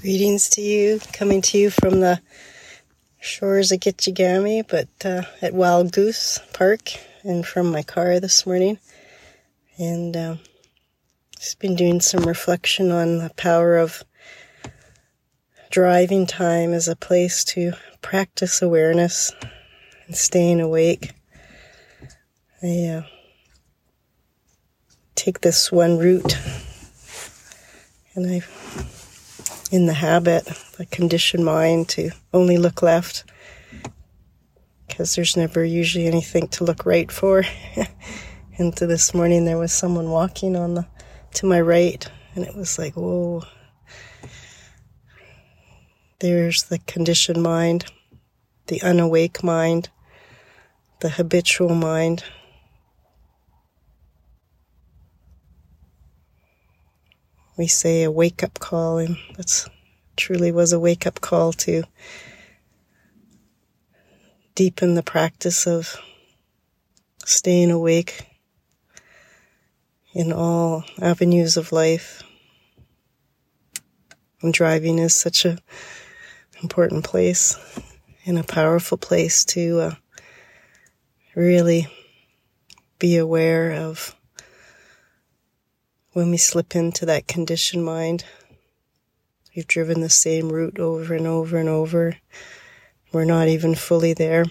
Greetings to you, coming to you from the shores of Gitchigami, but uh, at Wild Goose Park, and from my car this morning. And uh, just been doing some reflection on the power of driving time as a place to practice awareness and staying awake. I uh, take this one route, and I in the habit, a conditioned mind to only look left because there's never usually anything to look right for. and to this morning, there was someone walking on the to my right, and it was like, whoa. There's the conditioned mind, the unawake mind, the habitual mind. We say a wake up call, and that's truly was a wake up call to deepen the practice of staying awake in all avenues of life. And driving is such a important place and a powerful place to uh, really be aware of when we slip into that conditioned mind, we've driven the same route over and over and over. We're not even fully there.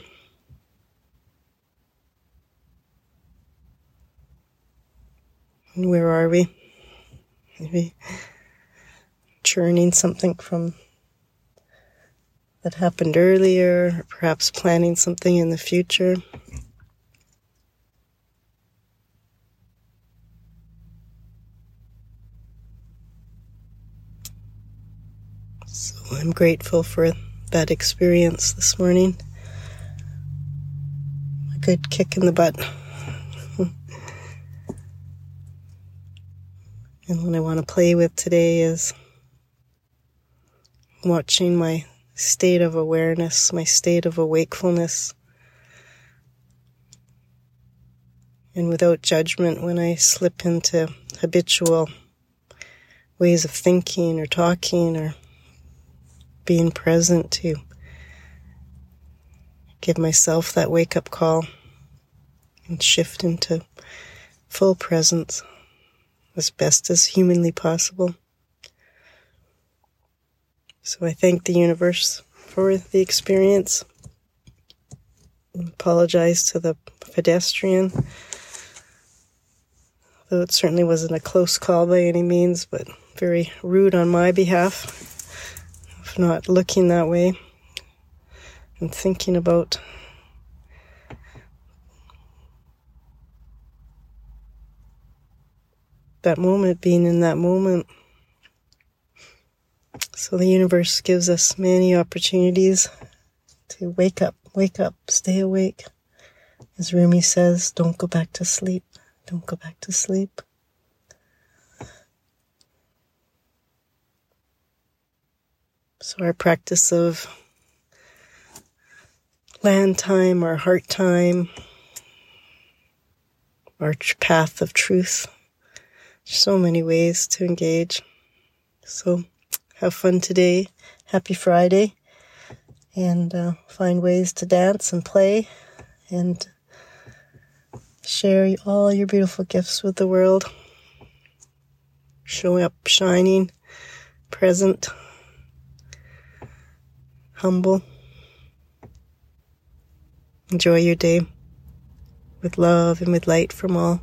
Where are we? Maybe churning something from that happened earlier, or perhaps planning something in the future. I'm grateful for that experience this morning. A good kick in the butt. and what I want to play with today is watching my state of awareness, my state of awakefulness. And without judgment, when I slip into habitual ways of thinking or talking or being present to give myself that wake up call and shift into full presence as best as humanly possible. So I thank the universe for the experience. apologize to the pedestrian, though it certainly wasn't a close call by any means, but very rude on my behalf not looking that way and thinking about that moment, being in that moment. So the universe gives us many opportunities to wake up, wake up, stay awake. As Rumi says, don't go back to sleep. Don't go back to sleep. So, our practice of land time, our heart time, our path of truth. So many ways to engage. So, have fun today. Happy Friday. And uh, find ways to dance and play and share all your beautiful gifts with the world. Showing up shining, present humble. Enjoy your day with love and with light from all.